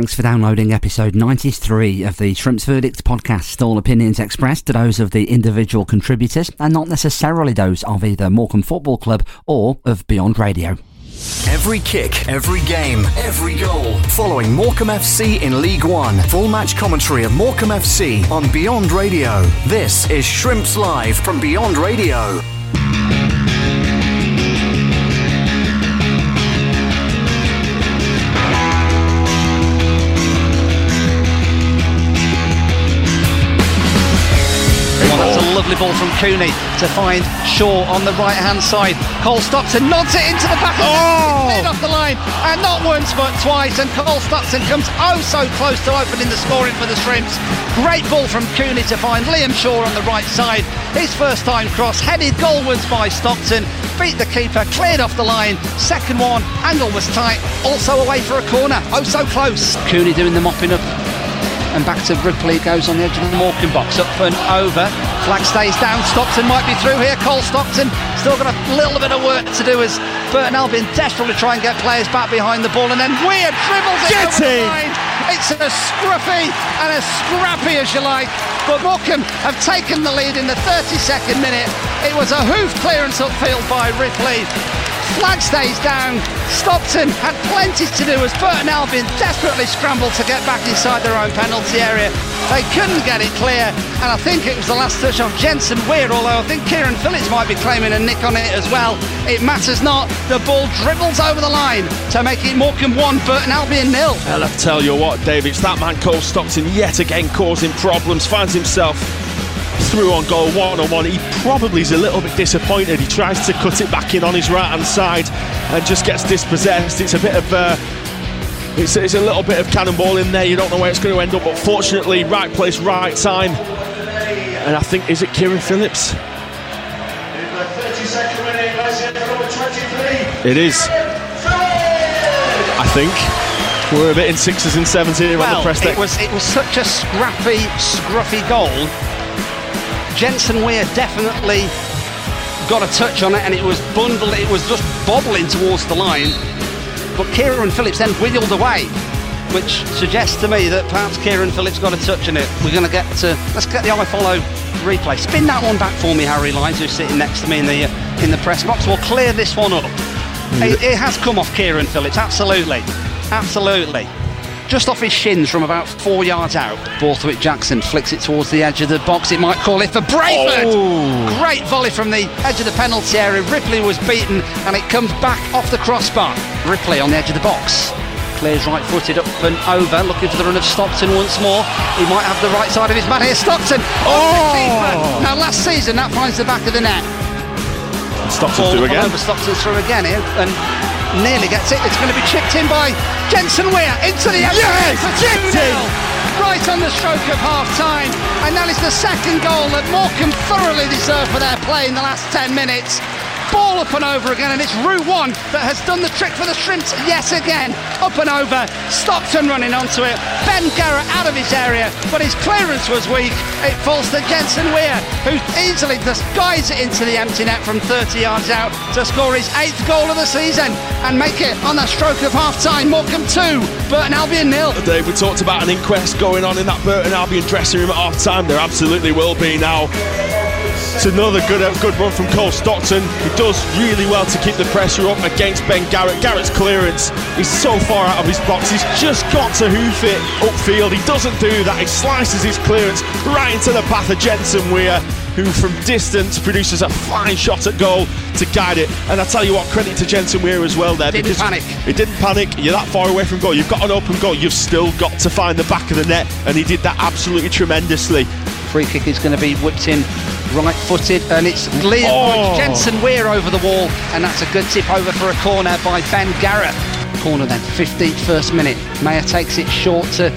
thanks for downloading episode 93 of the Shrimps Verdict podcast. All opinions expressed are those of the individual contributors and not necessarily those of either Morecambe Football Club or of Beyond Radio. Every kick, every game, every goal. Following Morecambe FC in League One. Full match commentary of Morecambe FC on Beyond Radio. This is Shrimps Live from Beyond Radio. Ball from Cooney to find Shaw on the right hand side. Cole Stockton nods it into the back of the net, oh! off the line, and not once but twice. And Cole Stockton comes oh so close to opening the scoring for the Shrimps. Great ball from Cooney to find Liam Shaw on the right side. His first time cross, headed goalwards by Stockton, beat the keeper, cleared off the line. Second one, angle was tight, also away for a corner. Oh so close. Cooney doing the mopping up and back to Ripley goes on the edge of the Morecambe box. Up and over. Flag stays down. Stockton might be through here. Cole Stockton still got a little bit of work to do as Burton Albion desperately try and get players back behind the ball. And then Weir dribbles it line it's a scruffy and a scrappy as you like. But Morecambe have taken the lead in the 32nd minute. It was a hoof clearance upfield by Ripley Flag stays down. Stockton had plenty to do as Burton Albion desperately scrambled to get back inside their own penalty area. They couldn't get it clear, and I think it was the last touch of Jensen Weir, although I think Kieran Phillips might be claiming a nick on it as well. It matters not. The ball dribbles over the line to make it Morecambe 1, Burton Albion nil. Well, I tell you what, David, that man Cole Stockton yet again causing problems, finds himself through on goal one on one. He probably is a little bit disappointed. He tries to cut it back in on his right hand side and just gets dispossessed. It's a bit of. Uh, it's, it's a little bit of cannonball in there. You don't know where it's going to end up, but fortunately, right place, right time. And I think is it Kieran Phillips? It is. I think. We're a bit in sixes and sevens here well, on the press deck. It was, it was such a scrappy, scruffy goal Jensen Weir definitely got a touch on it and it was bundled, it was just bobbling towards the line. But Kieran Phillips then wiggled away, which suggests to me that perhaps Kieran Phillips got a touch on it. We're going to get to, let's get the iFollow replay. Spin that one back for me, Harry Lyons, who's sitting next to me in the, in the press box. We'll clear this one up. It, it has come off Kieran Phillips, absolutely. Absolutely just off his shins from about four yards out. Borthwick Jackson flicks it towards the edge of the box. It might call it for Brayford. Oh. Great volley from the edge of the penalty area. Ripley was beaten and it comes back off the crossbar. Ripley on the edge of the box. Clears right footed up and over, looking for the run of Stockton once more. He might have the right side of his man here. Stockton! Oh! oh! Now, last season, that finds the back of the net. Stockton through again. Over Stockton's through again here. And nearly gets it. It's going to be chipped in by Jensen Weir into the end. Yes, chipped in. Right on the stroke of half time. And that is the second goal that Morecambe thoroughly deserved for their play in the last 10 minutes ball up and over again, and it's Route 1 that has done the trick for the Shrimps yet again. Up and over, Stockton running onto it, Ben Garratt out of his area, but his clearance was weak. It falls to Jensen Weir, who easily just guides it into the empty net from 30 yards out to score his eighth goal of the season and make it on that stroke of half time. Morecambe 2, Burton Albion nil. Dave, we talked about an inquest going on in that Burton Albion dressing room at half time. There absolutely will be now. It's another good uh, good run from Cole Stockton. He does really well to keep the pressure up against Ben Garratt. Garratt's clearance is so far out of his box. He's just got to hoof it upfield. He doesn't do that. He slices his clearance right into the path of Jensen Weir, who from distance produces a fine shot at goal to guide it. And I tell you what, credit to Jensen Weir as well there. Didn't panic. He didn't panic. You're that far away from goal. You've got an open goal. You've still got to find the back of the net. And he did that absolutely tremendously. Free kick is going to be whipped in right footed and it's Liam oh. Jensen Weir over the wall and that's a good tip over for a corner by Ben Garratt. Corner then 15th first minute. Mayer takes it short to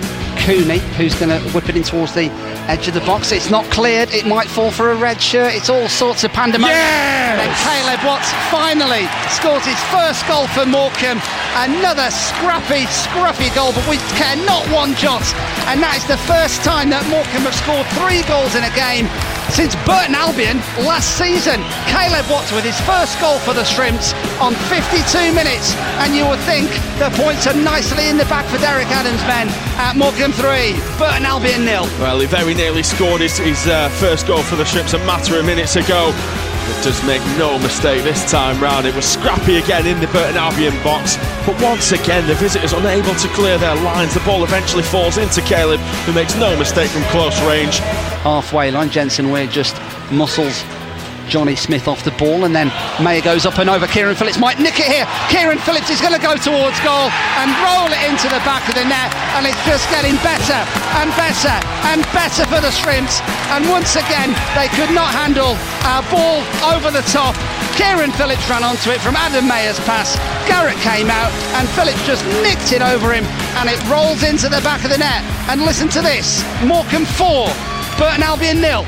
Cooney who's going to whip it in towards the edge of the box. It's not cleared. It might fall for a red shirt. It's all sorts of pandemonium. Yes! and Caleb Watts finally scores his first goal for Morecambe. Another scrappy scruffy goal but we care not one jot. And that is the first time that Morecambe have scored three goals in a game since Burton Albion last season. Caleb Watts with his first goal for the Shrimps on 52 minutes, and you would think the points are nicely in the back for Derek Adams' men at Morecambe 3, Burton Albion nil. Well, he very nearly scored his, his uh, first goal for the Shrimps a matter of minutes ago. But does make no mistake this time round. It was scrappy again in the Burton Albion box. But once again, the visitors unable to clear their lines. The ball eventually falls into Caleb, who makes no mistake from close range. Halfway line, Jensen Weir just muscles Jonny Smith off the ball, and then Mayer goes up and over. Kieran Phillips might nick it here. Kieran Phillips is going to go towards goal and roll it into the back of the net, and it's just getting better and better and better for the Shrimps. And once again, they could not handle our ball over the top. Kieran Phillips ran onto it from Adam Mayer's pass. Garratt came out, and Phillips just nicked it over him, and it rolls into the back of the net. And listen to this Morecambe 4, Burton Albion nil.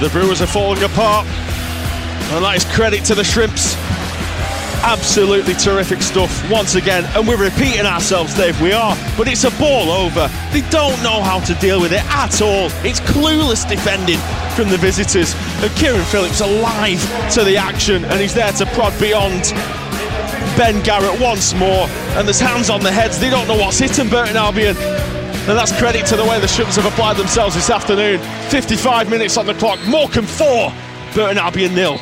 The Brewers are falling apart. And that is credit to the Shrimps. Absolutely terrific stuff once again. And we're repeating ourselves, Dave. We are. But it's a ball over. They don't know how to deal with it at all. It's clueless defending from the visitors. And Kieran Phillips alive to the action. And he's there to prod beyond. Ben Garratt once more. And there's hands on the heads. They don't know what's hitting Burton Albion. And that's credit to the way the Shrimps have applied themselves this afternoon. 55 minutes on the clock. Morecambe 4, Burton Albion nil.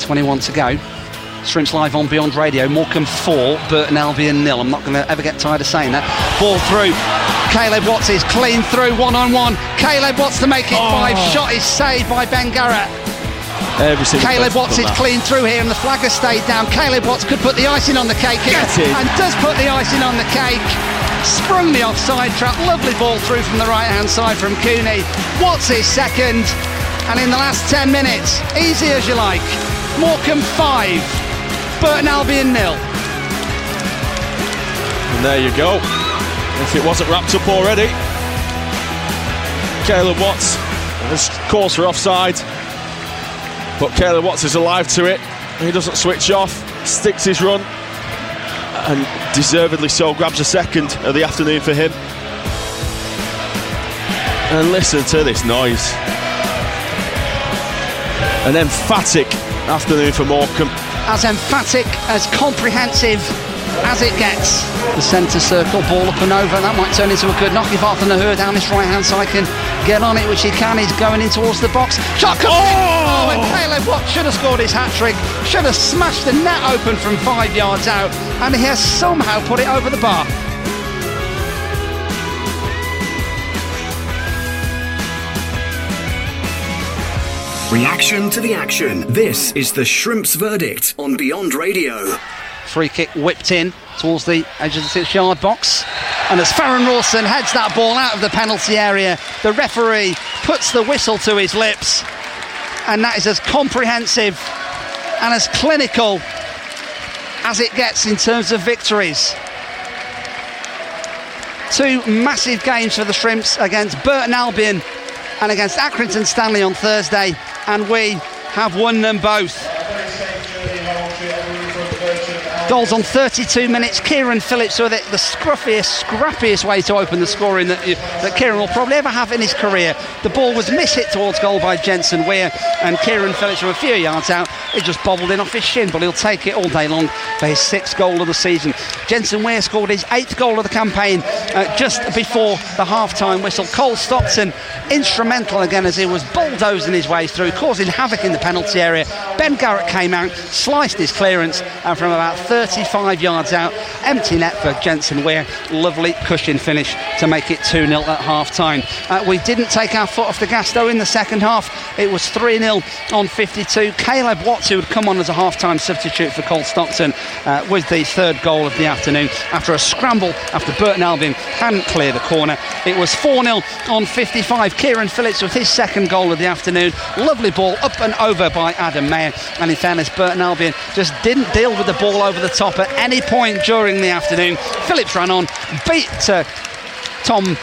21 to go. Shrimps live on Beyond Radio. Morecambe 4, Burton Albion nil. I'm not going to ever get tired of saying that. Ball through. Caleb Watts is clean through one on one. Caleb Watts to make it Oh. five. Shot is saved by Ben Garratt. Every single Caleb Watts is clean through here, and the flag has stayed down. Caleb Watts could put the icing on the cake here, and does put the icing on the cake. Sprung the offside trap. Lovely ball through from the right hand side from Cooney. Watts is second, and in the last 10 minutes, easy as you like. Morecambe 5, Burton Albion nil. And there you go. If it wasn't wrapped up already, Caleb Watts has calls for offside. But Caleb Watts is alive to it. He doesn't switch off, sticks his run, and deservedly so grabs a second of the afternoon for him. And listen to this noise. An emphatic afternoon for Morecambe. As emphatic, as comprehensive as it gets. The centre circle, ball up and over. That might turn into a good knock if Arthur Gnahoua down this right hand side can get on it, which he can. He's going in towards the box. Shot comes in. Oh! oh, and Caleb Watt should have scored his hat trick. Should have smashed the net open from five yards out, and he has somehow put it over the bar. Reaction to the action. This is the Shrimps verdict on Beyond Radio. Free kick whipped in towards the edge of the six yard box. And as Farrend Rawson heads that ball out of the penalty area, the referee puts the whistle to his lips. And that is as comprehensive and as clinical as it gets in terms of victories. Two massive games for the Shrimps against Burton Albion and against Accrington Stanley on Thursday, and we have won them both. Goals on 32 minutes. Kieran Phillips with it, the scruffiest, scrappiest way to open the scoring that, that Kieran will probably ever have in his career. The ball was mishit towards goal by Jensen Weir, and Kieran Phillips from a few yards out, it just bobbled in off his shin, but he'll take it all day long for his sixth goal of the season. Jensen Weir scored his eighth goal of the campaign uh, just before the half-time whistle. Cole Stockton instrumental again as he was bulldozing his way through, causing havoc in the penalty area. Ben Garratt came out, sliced his clearance, and from about 35 yards out, empty net for Jensen Weir. Lovely cushion finish to make it 2 0 at half time. Uh, we didn't take our foot off the gas though in the second half. It was 3 0 on 52. Caleb Watts, who had come on as a half time substitute for Cole Stockton, uh, with the third goal of the afternoon after a scramble after Burton Albion hadn't cleared the corner. It was 4 0 on 55. Kieran Phillips with his second goal of the afternoon. Lovely ball up and over by Adam Mayer. And in fairness, Burton Albion just didn't deal with the ball over the top at any point during the afternoon. Phillips ran on, beat uh, Tom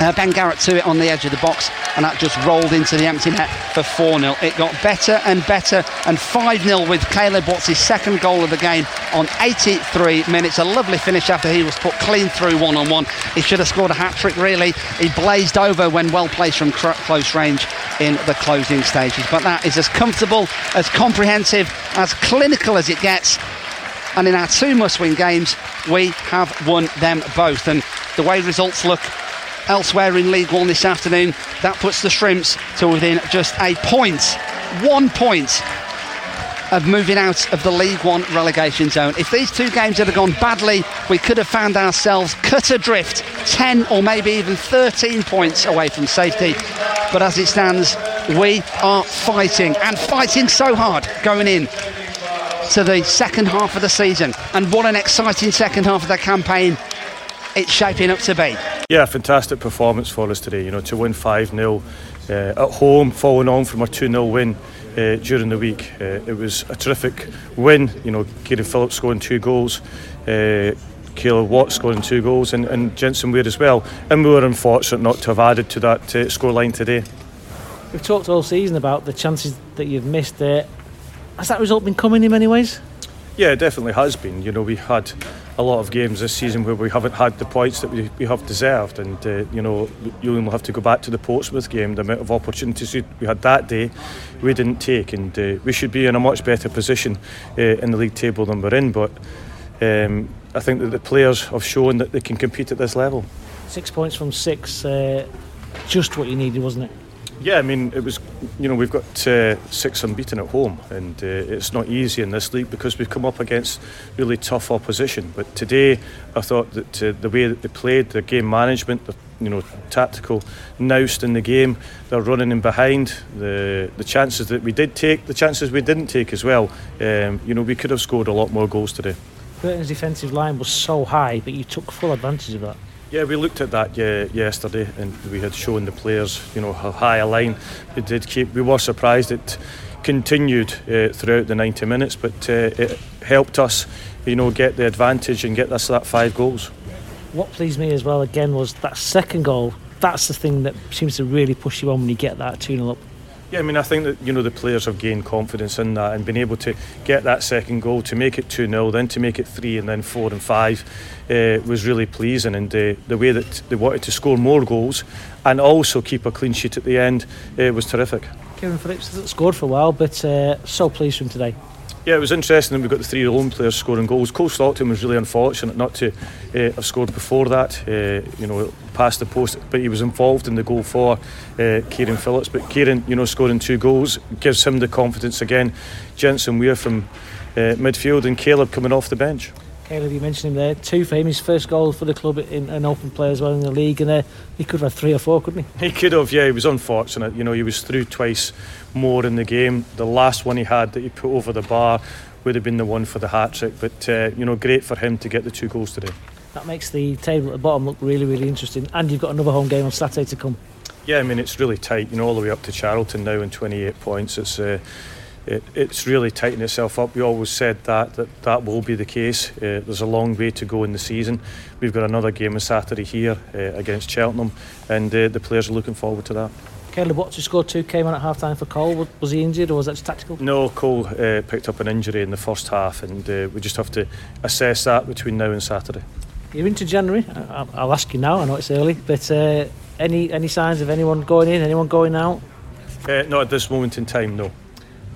uh, Ben Garratt to it on the edge of the box, and that just rolled into the empty net for 4 0. It got better and better, and 5 0 with Caleb Watts' second goal of the game on 83 minutes. A lovely finish after he was put clean through one on one. He should have scored a hat trick, really. He blazed over when well placed from cr- close range, in the closing stages. But that is as comfortable, as comprehensive, as clinical as it gets. And in our two must win games, we have won them both. And the way results look elsewhere in League One this afternoon, that puts the Shrimps to within just a point, one point of moving out of the League One relegation zone. If these two games had gone badly, we could have found ourselves cut adrift 10 or maybe even 13 points away from safety. But as it stands, we are fighting and fighting so hard going in to the second half of the season. And what an exciting second half of the campaign it's shaping up to be. Yeah, fantastic performance for us today. You know, to win 5 0 uh, at home, following on from a 2 0 win uh, during the week. Uh, it was a terrific win. You know, Kieran Phillips scoring two goals. Uh, Caleb Watt scoring two goals and, and Jensen Weir as well. And we were unfortunate not to have added to that uh, scoreline today. We've talked all season about the chances that you've missed. Uh, has that result been coming in many ways? Yeah, it definitely has been. You know, we had a lot of games this season where we haven't had the points that we, we have deserved, and uh, you know, you only have to go back to the Portsmouth game. The amount of opportunities we had that day, we didn't take, and uh, we should be in a much better position uh, in the league table than we're in. But um, I think that the players have shown that they can compete at this level. Six points from six, uh, just what you needed, wasn't it? Yeah, I mean, it was, you know, we've got uh, six unbeaten at home, and uh, it's not easy in this league because we've come up against really tough opposition. But today, I thought that uh, the way that they played, the game management, the you know, tactical nous in the game, they're running in behind, the the chances that we did take, the chances we didn't take as well. Um, you know, we could have scored a lot more goals today. Burton's defensive line was so high, but you took full advantage of that. Yeah, we looked at that yeah, yesterday, and we had shown the players, you know, how high a line it did keep. We were surprised it continued uh, throughout the 90 minutes, but uh, it helped us, you know, get the advantage and get us that five goals. What pleased me as well again was that second goal. That's the thing that seems to really push you on when you get that 2 0 up. Yeah, I mean, I think that you know the players have gained confidence in that and been able to get that second goal to make it two 0 then to make it three, and then four and five uh, was really pleasing. And uh, the way that they wanted to score more goals and also keep a clean sheet at the end uh, was terrific. Kevin Phillips scored for a while, but uh, so pleased from today. Yeah, it was interesting that we got the three lone players scoring goals. Cole Stockton was really unfortunate not to uh, have scored before that, uh, you know, past the post, but he was involved in the goal for uh, Kieran Phillips. But Kieran, you know, scoring two goals gives him the confidence again. Jensen Weir from midfield and Caleb coming off the bench. Caleb, you mentioned him there. Two for him, his first goal for the club in an open play as well in the league, and uh, he could have had three or four, couldn't he? He could have, yeah. He was unfortunate. You know, he was through twice more in the game. The last one he had that he put over the bar would have been the one for the hat trick. But uh, you know, great for him to get the two goals today. That makes the table at the bottom look really, really interesting. And you've got another home game on Saturday to come. Yeah, I mean it's really tight. You know, all the way up to Charlton now in 28 points. It's. Uh, it, it's really tightened itself up. We always said that that, that will be the case. Uh, there's a long way to go in the season. We've got another game on Saturday here uh, against Cheltenham, and uh, the players are looking forward to that. Caleb Watts, who scored two, came on at half time for Cole. Was he injured or was that just tactical? No, Cole uh, picked up an injury in the first half, and uh, we just have to assess that between now and Saturday. You're into January. I'll ask you now. I know it's early, but uh, any any signs of anyone going in, anyone going out? not at this moment in time, no.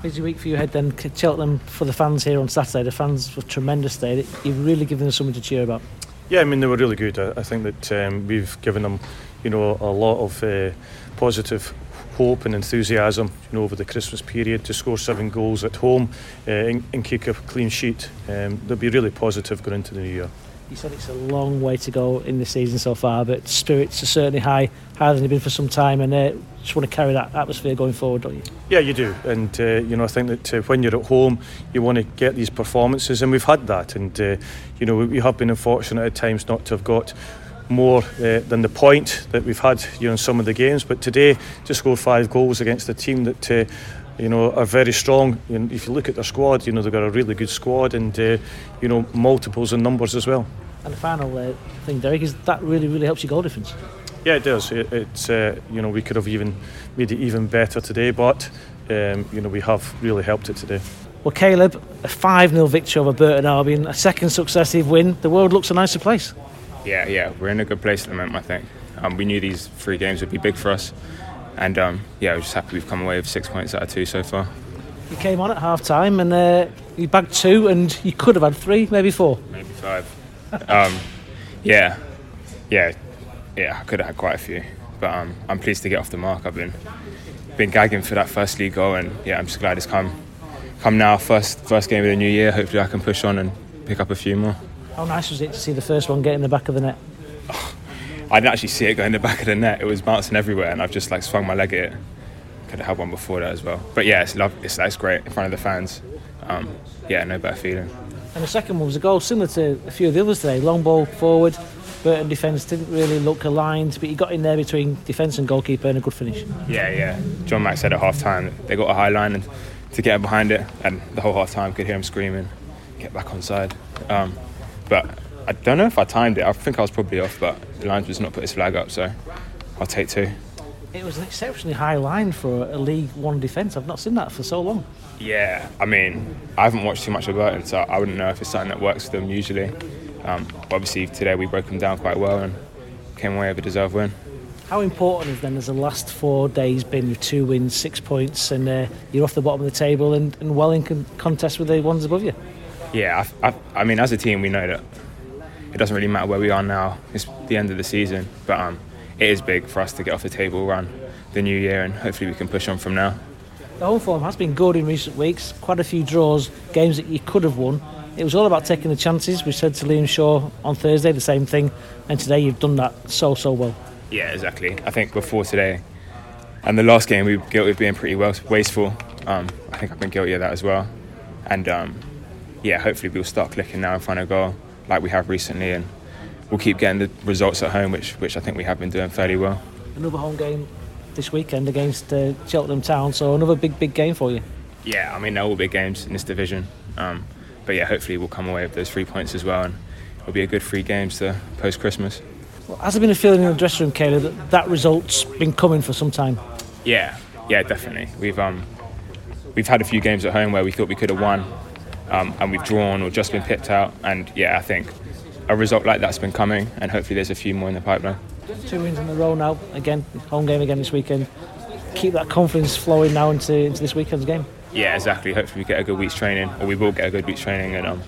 Busy week for you ahead then. Cheltenham for the fans here on Saturday. The fans were tremendous day. You've really given them something to cheer about. Yeah, I mean they were really good. I, I think that um, we've given them, you know, a lot of uh, positive hope and enthusiasm, you know, over the Christmas period to score seven goals at home uh, and, and keep a clean sheet. Um, they'll be really positive going into the new year. You said it's a long way to go in the season so far, but spirits are certainly high, higher than they've been for some time, and uh, just want to carry that atmosphere going forward, don't you? Yeah, you do, and uh, you know I think that uh, when you're at home, you want to get these performances, and we've had that, and uh, you know we have been unfortunate at times not to have got more uh, than the point that we've had you know in some of the games, but today to score five goals against a team that. Uh, you know, are very strong. And if you look at their squad, you know they've got a really good squad, and uh, you know multiples in numbers as well. And the final uh, thing, Derek, is that really, really helps your goal difference. Yeah, it does. It, it's uh, you know we could have even made it even better today, but um, you know we have really helped it today. Well, Caleb, a 5 0 victory over Burton Albion, a second successive win. The world looks a nicer place. Yeah, yeah, we're in a good place at the moment, I think. Um, we knew these three games would be big for us and um, yeah, we're just happy we've come away with six points out of two so far. You came on at half time and uh, you bagged two, and you could have had three, maybe four. Maybe five. um, yeah, yeah, yeah. I could have had quite a few, but um, I'm pleased to get off the mark. I've been been gagging for that first league goal, and yeah, I'm just glad it's come come now. First first game of the new year. Hopefully, I can push on and pick up a few more. How nice was it to see the first one get in the back of the net? I didn't actually see it go in the back of the net. It was bouncing everywhere, and I've just like swung my leg at it. Could have had one before that as well. But yeah, it's love. It's that's great in front of the fans. Um, yeah, no better feeling. And the second one was a goal similar to a few of the others today. Long ball forward. Burton defence didn't really look aligned, but he got in there between defence and goalkeeper and a good finish. Yeah, yeah. John Mack said at half time they got a high line and to get behind it, and the whole half time could hear him screaming, "Get back on side." Um, but I don't know if I timed it. I think I was probably off, but the linesman's not put his flag up, so I'll take two. It was an exceptionally high line for a League One defence. I've not seen that for so long. Yeah, I mean, I haven't watched too much of Burton, so I wouldn't know if it's something that works for them usually. Um, obviously, today we broke them down quite well and came away with a deserved win. How important then has the last four days been with two wins, six points, and uh, you're off the bottom of the table and, and well in con- contest with the ones above you? Yeah, I, I, I mean, as a team, we know that it doesn't really matter where we are now. It's the end of the season, but um, it is big for us to get off the table, run the new year, and hopefully we can push on from now. The home form has been good in recent weeks. Quite a few draws, games that you could have won. It was all about taking the chances. We said to Liam Shaw on Thursday the same thing, and today you've done that so so well. Yeah, exactly. I think before today and the last game we were guilty of being pretty wasteful. Um, I think I've been guilty of that as well, and um, yeah, hopefully we'll start clicking now in front of goal like we have recently, and we'll keep getting the results at home, which which I think we have been doing fairly well. Another home game this weekend against uh, Cheltenham Town, so another big big game for you. Yeah, I mean they're all big games in this division, um, but yeah, hopefully we'll come away with those three points as well, and it'll be a good three games to post Christmas. Well, has there been a feeling in the dressing room, Kayla, that that result's been coming for some time? Yeah, yeah, definitely. We've um, we've had a few games at home where we thought we could have won, um, and we've drawn or just been pipped out. And yeah, I think a result like that's been coming, and hopefully there's a few more in the pipeline. Two wins in a row now. Again, home game again this weekend. Keep that confidence flowing now into, into this weekend's game. Yeah, exactly. Hopefully we get a good week's training, or we will get a good week's training, and um,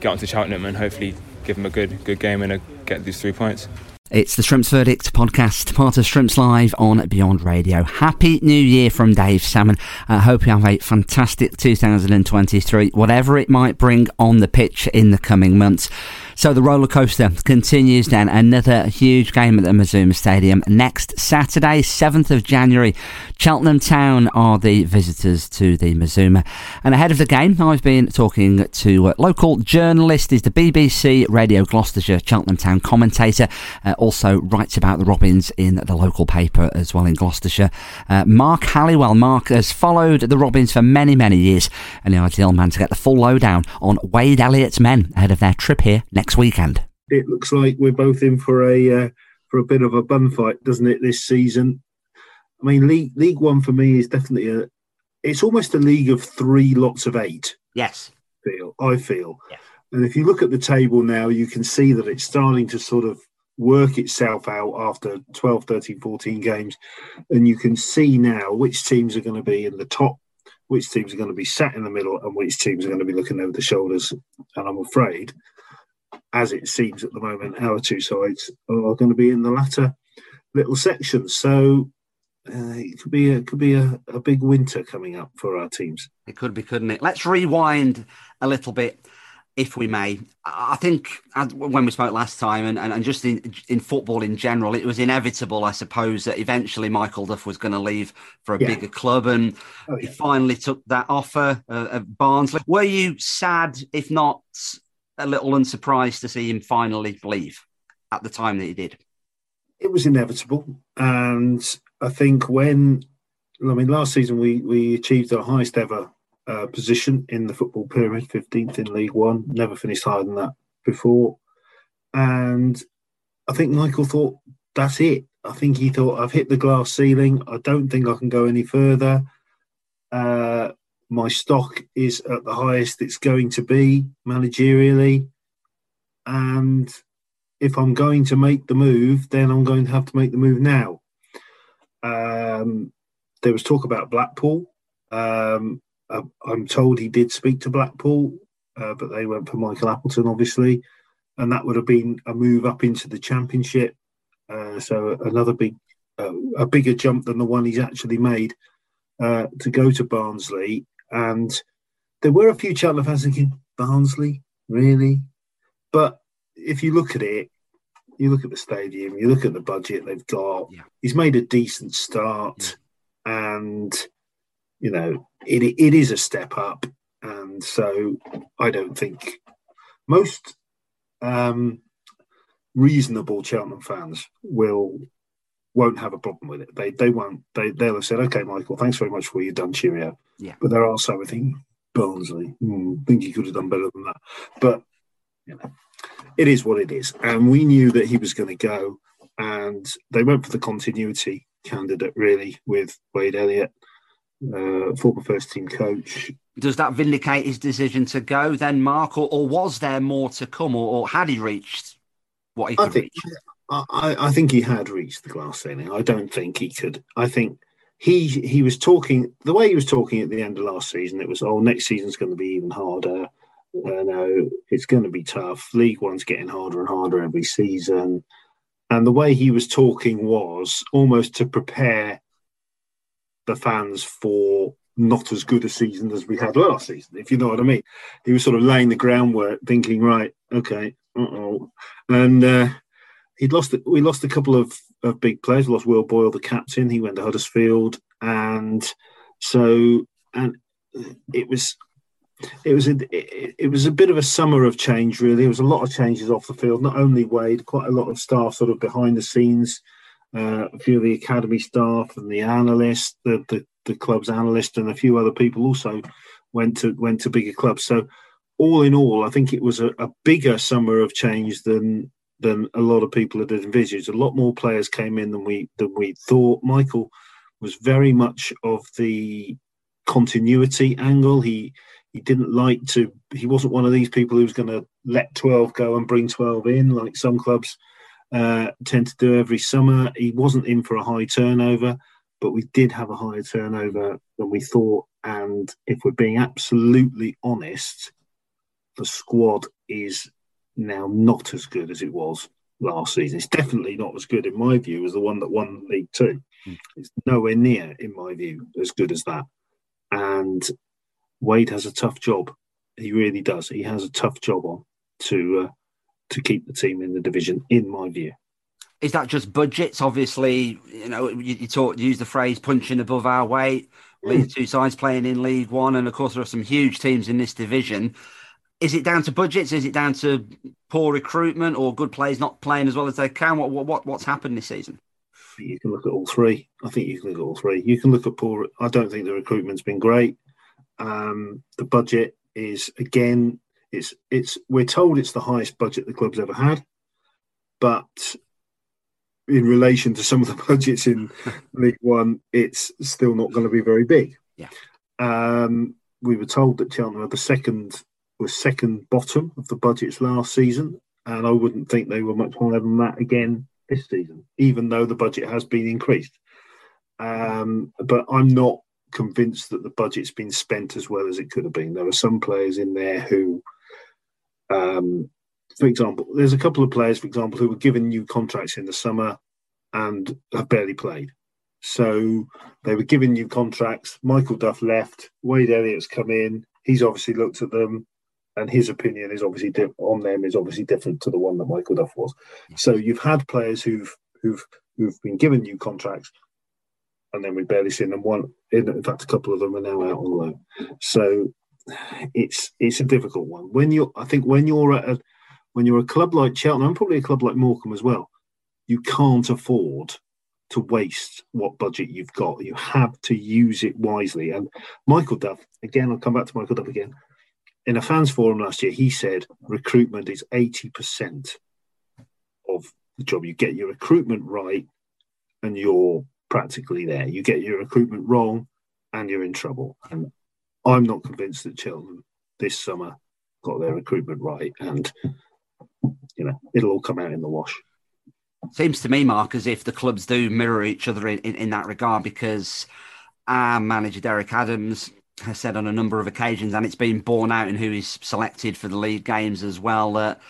get onto Cheltenham and hopefully give them a good good game and a, get these three points. It's the Shrimps Verdict podcast, part of Shrimps Live on Beyond Radio. Happy New Year from Dave Salmon. I hope you have a fantastic 2023, whatever it might bring on the pitch in the coming months. So the roller coaster continues then. Another huge game at the Mazuma Stadium next Saturday, 7th of January. Cheltenham Town are the visitors to the Mazuma. And ahead of the game, I've been talking to a local journalist, is the BBC Radio Gloucestershire Cheltenham Town commentator, uh, also writes about the Robins in the local paper as well in Gloucestershire. Uh, Mark Halliwell. Mark has followed the Robins for many, many years and the ideal man to get the full lowdown on Wade Elliott's men ahead of their trip here next weekend. It looks like we're both in for a uh, for a bit of a bun fight, doesn't it, this season? I mean, League League One for me is definitely a. It's almost a league of three lots of eight. Yes. Feel I feel, and if you look at the table now, you can see that it's starting to sort of work itself out after 12, 13, 14 games, and you can see now which teams are going to be in the top, which teams are going to be sat in the middle, and which teams are going to be looking over the shoulders. And I'm afraid as it seems at the moment, our two sides are going to be in the latter little section. So uh, it could be a could be a, a big winter coming up for our teams. It could be, couldn't it? Let's rewind a little bit, if we may. I think when we spoke last time, and, and, and just in, in football in general, it was inevitable, I suppose, that eventually Michael Duff was going to leave for a yeah. bigger club, and oh, yeah. he finally took that offer uh, of Barnsley. Were you sad, if not a little unsurprised to see him finally leave at the time that he did? It was inevitable, and I think when I mean last season we we achieved our highest ever uh, position in the football pyramid, fifteenth in League One. Never finished higher than that before, and I think Michael thought that's it. I think he thought I've hit the glass ceiling. I don't think I can go any further. Uh, my stock is at the highest it's going to be managerially. And if I'm going to make the move, then I'm going to have to make the move now. Um, there was talk about Blackpool. Um, I'm told he did speak to Blackpool, uh, but they went for Michael Appleton, obviously, and that would have been a move up into the Championship. Uh, so another big, uh, a bigger jump than the one he's actually made uh, to go to Barnsley. And there were a few Cheltenham fans thinking, Barnsley, really? But if you look at it, you look at the stadium, you look at the budget they've got. Yeah. He's made a decent start, yeah. and you know it it is a step up. And so I don't think most um, reasonable Cheltenham fans will won't have a problem with it. They they won't. They they'll have said, "Okay, Michael, thanks very much for what you've done. Cheerio." Yeah. But there are some I think Barnsley. Hmm, think he could have done better than that. But you know, it is what it is, and we knew that he was going to go, and they went for the continuity candidate really with Wade Elliott, uh, former first team coach. Does that vindicate his decision to go then, Mark, or, or was there more to come, or, or had he reached what he could I think, reach? I, I think he had reached the glass ceiling. I don't think he could. I think he he was talking the way he was talking at the end of last season. It was, oh, next season's going to be even harder. I know it's going to be tough. League One's getting harder and harder every season. And the way he was talking was almost to prepare the fans for not as good a season as we had last season, if you know what I mean. He was sort of laying the groundwork, thinking, right, okay, uh-oh. And uh, he'd lost. We lost a couple of, of big players. We lost Will Boyle, the captain. He went to Huddersfield, and so and it was. It was a it, it was a bit of a summer of change, really. There was a lot of changes off the field. Not only Wade, quite a lot of staff sort of behind the scenes. Uh, a few of the academy staff and the analysts, the, the the club's analyst, and a few other people also went to went to bigger clubs. So all in all, I think it was a, a bigger summer of change than than a lot of people had envisaged. A lot more players came in than we than we thought. Michael was very much of the continuity angle. He he didn't like to. He wasn't one of these people who was going to let twelve go and bring twelve in, like some clubs uh, tend to do every summer. He wasn't in for a high turnover, but we did have a higher turnover than we thought. And if we're being absolutely honest, the squad is now not as good as it was last season. It's definitely not as good, in my view, as the one that won League Two. Mm. It's nowhere near, in my view, as good as that. And Wade has a tough job. He really does. He has a tough job on to uh, to keep the team in the division, in my view. Is that just budgets? Obviously, you know, you, you talk, use the phrase "punching above our weight." Mm. Two sides playing in League One, and of course, there are some huge teams in this division is it down to budgets? Is it down to poor recruitment or good players not playing as well as they can? What what what's happened this season? You can look at all three. I think you can look at all three. You can look at poor. I don't think the recruitment's been great. Um, the budget is again. It's it's. We're told it's the highest budget the club's ever had, but in relation to some of the budgets in League One, it's still not going to be very big. Yeah. Um, we were told that Cheltenham are the second was second bottom of the budgets last season, and I wouldn't think they were much higher than that again this season, even though the budget has been increased. Um, but I'm not convinced that the budget's been spent as well as it could have been. There are some players in there who, um, for example, there's a couple of players, for example, who were given new contracts in the summer and have barely played. So they were given new contracts. Michael Duff left. Wade Elliott's come in. He's obviously looked at them and his opinion is obviously di- on them is obviously different to the one that Michael Duff was. So you've had players who've who've who've been given new contracts, and then we've barely seen them. One, in fact, a couple of them are now out on loan. So it's it's a difficult one. When you, I think, when you're at a when you're a club like Cheltenham, probably a club like Morecambe as well, you can't afford to waste what budget you've got. You have to use it wisely. And Michael Duff, again, I'll come back to Michael Duff again in a fans forum last year, he said recruitment is 80% of the job. You get your recruitment right and you're practically there. You get your recruitment wrong and you're in trouble. And I'm not convinced that Cheltenham this summer got their recruitment right and you know it'll all come out in the wash. Seems to me, Mark, as if the clubs do mirror each other in, in, in that regard because our manager, Derek Adams, has said on a number of occasions, and it's been borne out in who is selected for the league games as well, that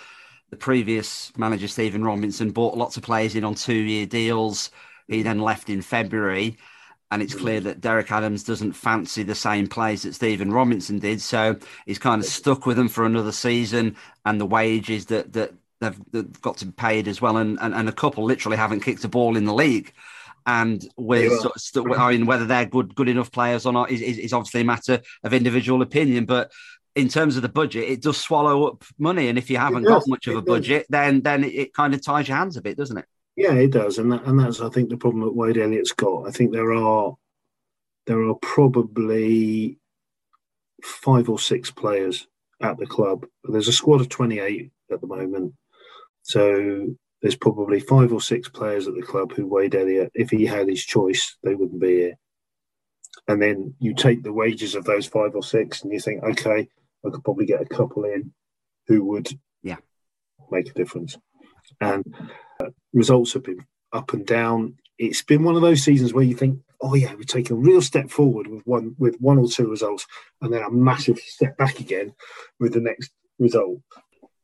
the previous manager, Stephen Robinson, bought lots of players in on two year deals. He then left in February. And it's clear that Derek Adams doesn't fancy the same players that Stephen Robinson did. So he's kind of stuck with them for another season. And the wages that, that they've, they've got to be paid as well. And, and, and a couple literally haven't kicked a ball in the league and with sort of st- I mean whether they're good good enough players or not is, is, is, obviously a matter of individual opinion. But in terms of the budget, it does swallow up money, and if you haven't got much of a budget, then then it, it, kind of ties your hands a bit, doesn't it? Yeah, it does, and that, and that's I think the problem that Wade Elliott's got. I think there are there are probably five or six players at the club. There's a squad of 28 at the moment. So there's probably five or six players at the club who Wade Elliott, if he had his choice, they wouldn't be here. And then you take the wages of those five or six, and you think, okay, I could probably get a couple in who would, yeah, make a difference. And uh, results have been up and down. It's been one of those seasons where you think, oh yeah, we've taken a real step forward with one with one or two results, and then a massive step back again with the next result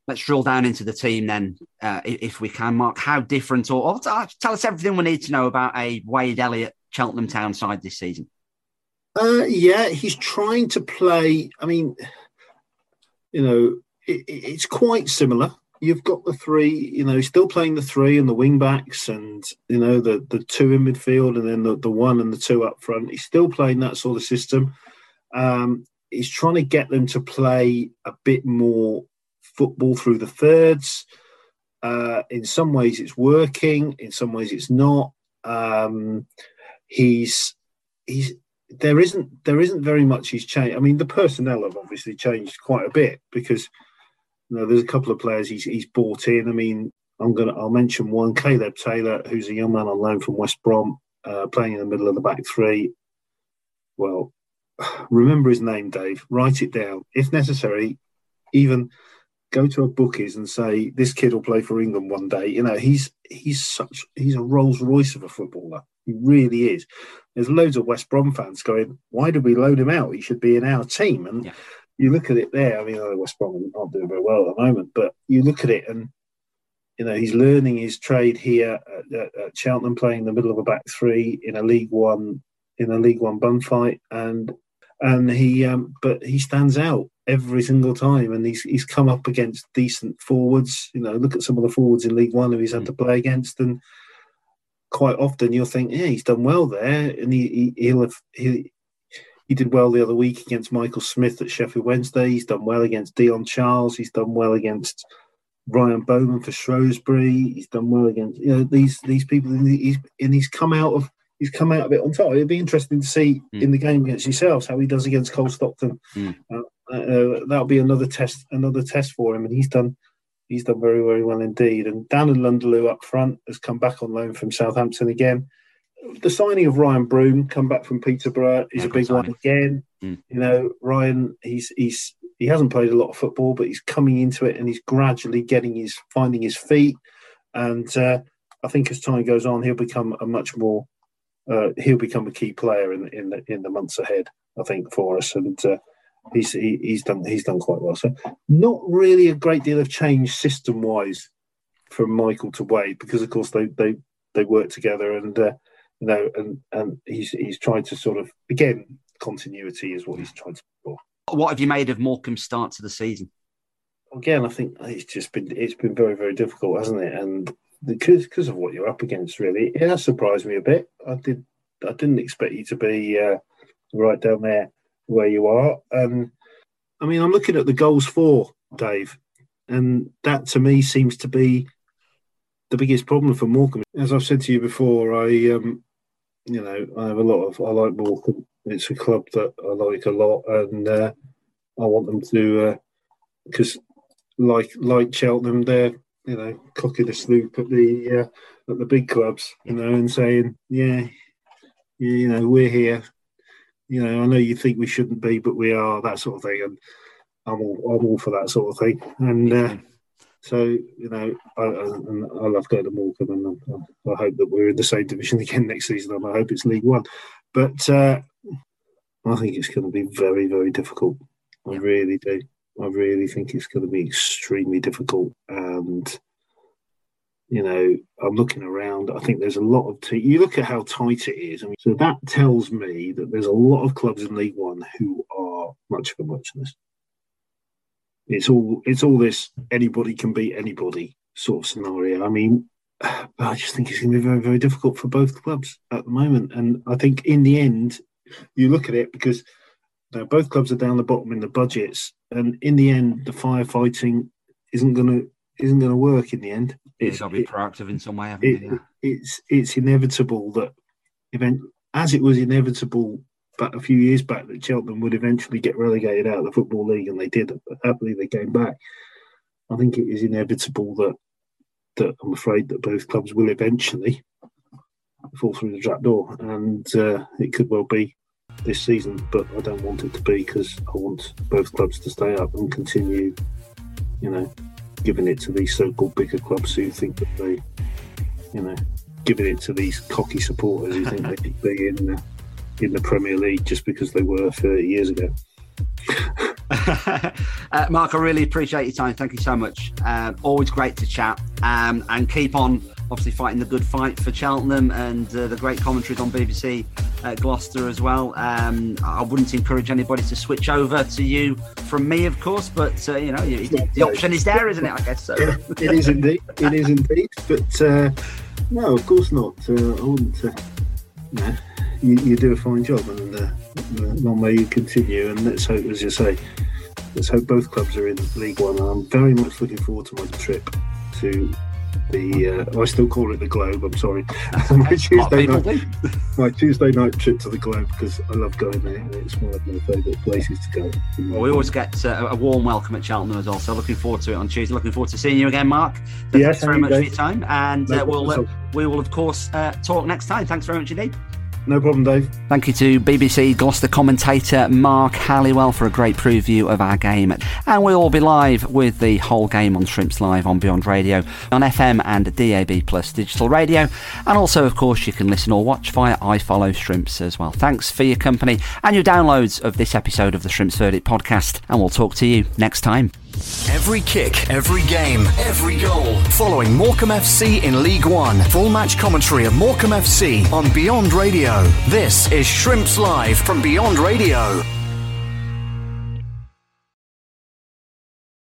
let's drill down into the team then, uh, if we can. Mark, how different, or, or, tell us everything we need to know about a Wade Elliott Cheltenham Town side this season. Uh, yeah, he's trying to play. I mean, you know, it, it's quite similar. You've got the three, you know, he's still playing the three and the wing backs, and you know the the two in midfield, and then the, the one and the two up front. He's still playing that sort of system. Um, he's trying to get them to play a bit more football through the thirds. Uh, in some ways, it's working. In some ways, it's not. Um, he's he's there isn't there isn't very much he's changed. I mean, the personnel have obviously changed quite a bit because you know there's a couple of players he's he's bought in. I mean, I'm gonna I'll mention one, Caleb Taylor, who's a young man on loan from West Brom, uh, playing in the middle of the back three. Well, remember his name, Dave. Write it down if necessary. Even go to a bookies and say this kid will play for England one day. You know, he's he's such he's a Rolls Royce of a footballer. He really is. There's loads of West Brom fans going, "Why did we load him out? He should be in our team." And yeah. you look at it there. I mean, West Brom aren't doing very well at the moment, but you look at it and you know he's learning his trade here at, at, at Cheltenham, playing in the middle of a back three in a League One in a League One bun fight, and and he um, but he stands out every single time, and he's he's come up against decent forwards. You know, look at some of the forwards in League One who he's had to play against, and quite often you'll think, yeah, he's done well there, and he, he will have he. He did well the other week against Michael Smith at Sheffield Wednesday. He's done well against Dion Charles. He's done well against Ryan Bowman for Shrewsbury. He's done well against you know these these people. And he's and he's come out of he's come out of it on top. It'd be interesting to see mm. in the game against yourselves how he does against Cole Stockton. Mm. Uh, uh, that'll be another test, another test for him, and he's done he's done very very well indeed. And Dan N'Lundulu up front has come back on loan from Southampton again. The signing of Ryan Broom, come back from Peterborough, is a big one again. Mm. You know, Ryan, he's he's he hasn't played a lot of football, but he's coming into it and he's gradually getting his finding his feet. And uh, I think as time goes on, he'll become a much more uh, he'll become a key player in in the in the months ahead. I think for us, and uh, he's he, he's done he's done quite well. So not really a great deal of change system wise from Michael to Wade because of course they they they work together and uh, you know and and he's he's trying to sort of again continuity is what he's trying to do. What have you made of Morecambe's start to the season? Again, I think it's just been it's been very very difficult, hasn't it? And because because of what you're up against, really, it has surprised me a bit. I did I didn't expect you to be uh, right down there where you are. Um, I mean, I'm looking at the goals for Dave, and that to me seems to be the biggest problem for Morecambe. As I've said to you before, I, um, you know, I have a lot of I like Morecambe. It's a club that I like a lot, and uh, I want them to because, uh, like like Cheltenham, they're you know cocking a sloop at the uh, at the big clubs, you know, and saying, yeah, you know, we're here, you know, I know you think we shouldn't be, but we are that sort of thing, and I'm all I'm all for that sort of thing. And uh, So you know, I, I, I love going to Morecambe, and I, I, hope that we're in the same division again next season. And I hope it's League One, but uh, I think it's going to be very, very difficult. I really do. I really think it's going to be extremely difficult, and you know, I'm looking around. I think there's a lot of. You look at how tight it is. I mean, so that tells me that there's a lot of clubs in League One who are much of a muchness. It's all. It's all this. Anybody can beat anybody sort of scenario. I mean, I just think it's going to be very, very difficult for both clubs at the moment. And I think in the end, you look at it because know, both clubs are down the bottom in the budgets, and in the end, the firefighting isn't going to isn't going to work in the end. It's got to be proactive in some way. It, it, yeah. It's it's inevitable that event as it was inevitable but a few years back that Cheltenham would eventually get relegated out of the football league, and they did. Happily, they came back. I think it is inevitable that that I'm afraid that both clubs will eventually fall through the trap door, and uh, it could well be this season. But I don't want it to be because I want both clubs to stay up and continue, you know, giving it to these so-called bigger clubs who think that they, you know, giving it to these cocky supporters who think they could be in the, in the Premier League just because they were 30 years ago. uh, Mark, I really appreciate your time. Thank you so much. Uh, always great to chat um, and keep on obviously fighting the good fight for Cheltenham and uh, the great commentaries on BBC uh, Gloucester as well. Um, I wouldn't encourage anybody to switch over to you from me, of course, but uh, you know you, the option is there, isn't it? I guess so. it is indeed. It is indeed. But uh, no, of course not. Uh, I wouldn't. No, you, you, do a fine job, and long may you continue. And let's hope, as you say, let's hope both clubs are in League One. I'm very much looking forward to my trip to the uh, I still call it the Globe. I'm sorry, my Tuesday night, my Tuesday night trip to the Globe because I love going there. It's one of my favourite places to go. Well, we always get uh, a warm welcome at Cheltenham as well. So looking forward to it on Tuesday. Looking forward to seeing you again, Mark. So yes, thanks very much for your time, and no uh, we'll uh, we will of course uh, talk next time. Thanks very much indeed. No problem, Dave. Thank you to BBC Gloucester commentator Mark Halliwell for a great preview of our game. And we'll all be live with the whole game on Shrimps Live on Beyond Radio, on FM and DAB Plus digital radio. And also, of course, you can listen or watch via iFollow Shrimps as well. Thanks for your company and your downloads of this episode of the Shrimps Verdict podcast. And we'll talk to you next time. Every kick, every game, every goal. Following Morecambe FC in League One. Full match commentary of Morecambe FC on Beyond Radio. This is Shrimps Live from Beyond Radio.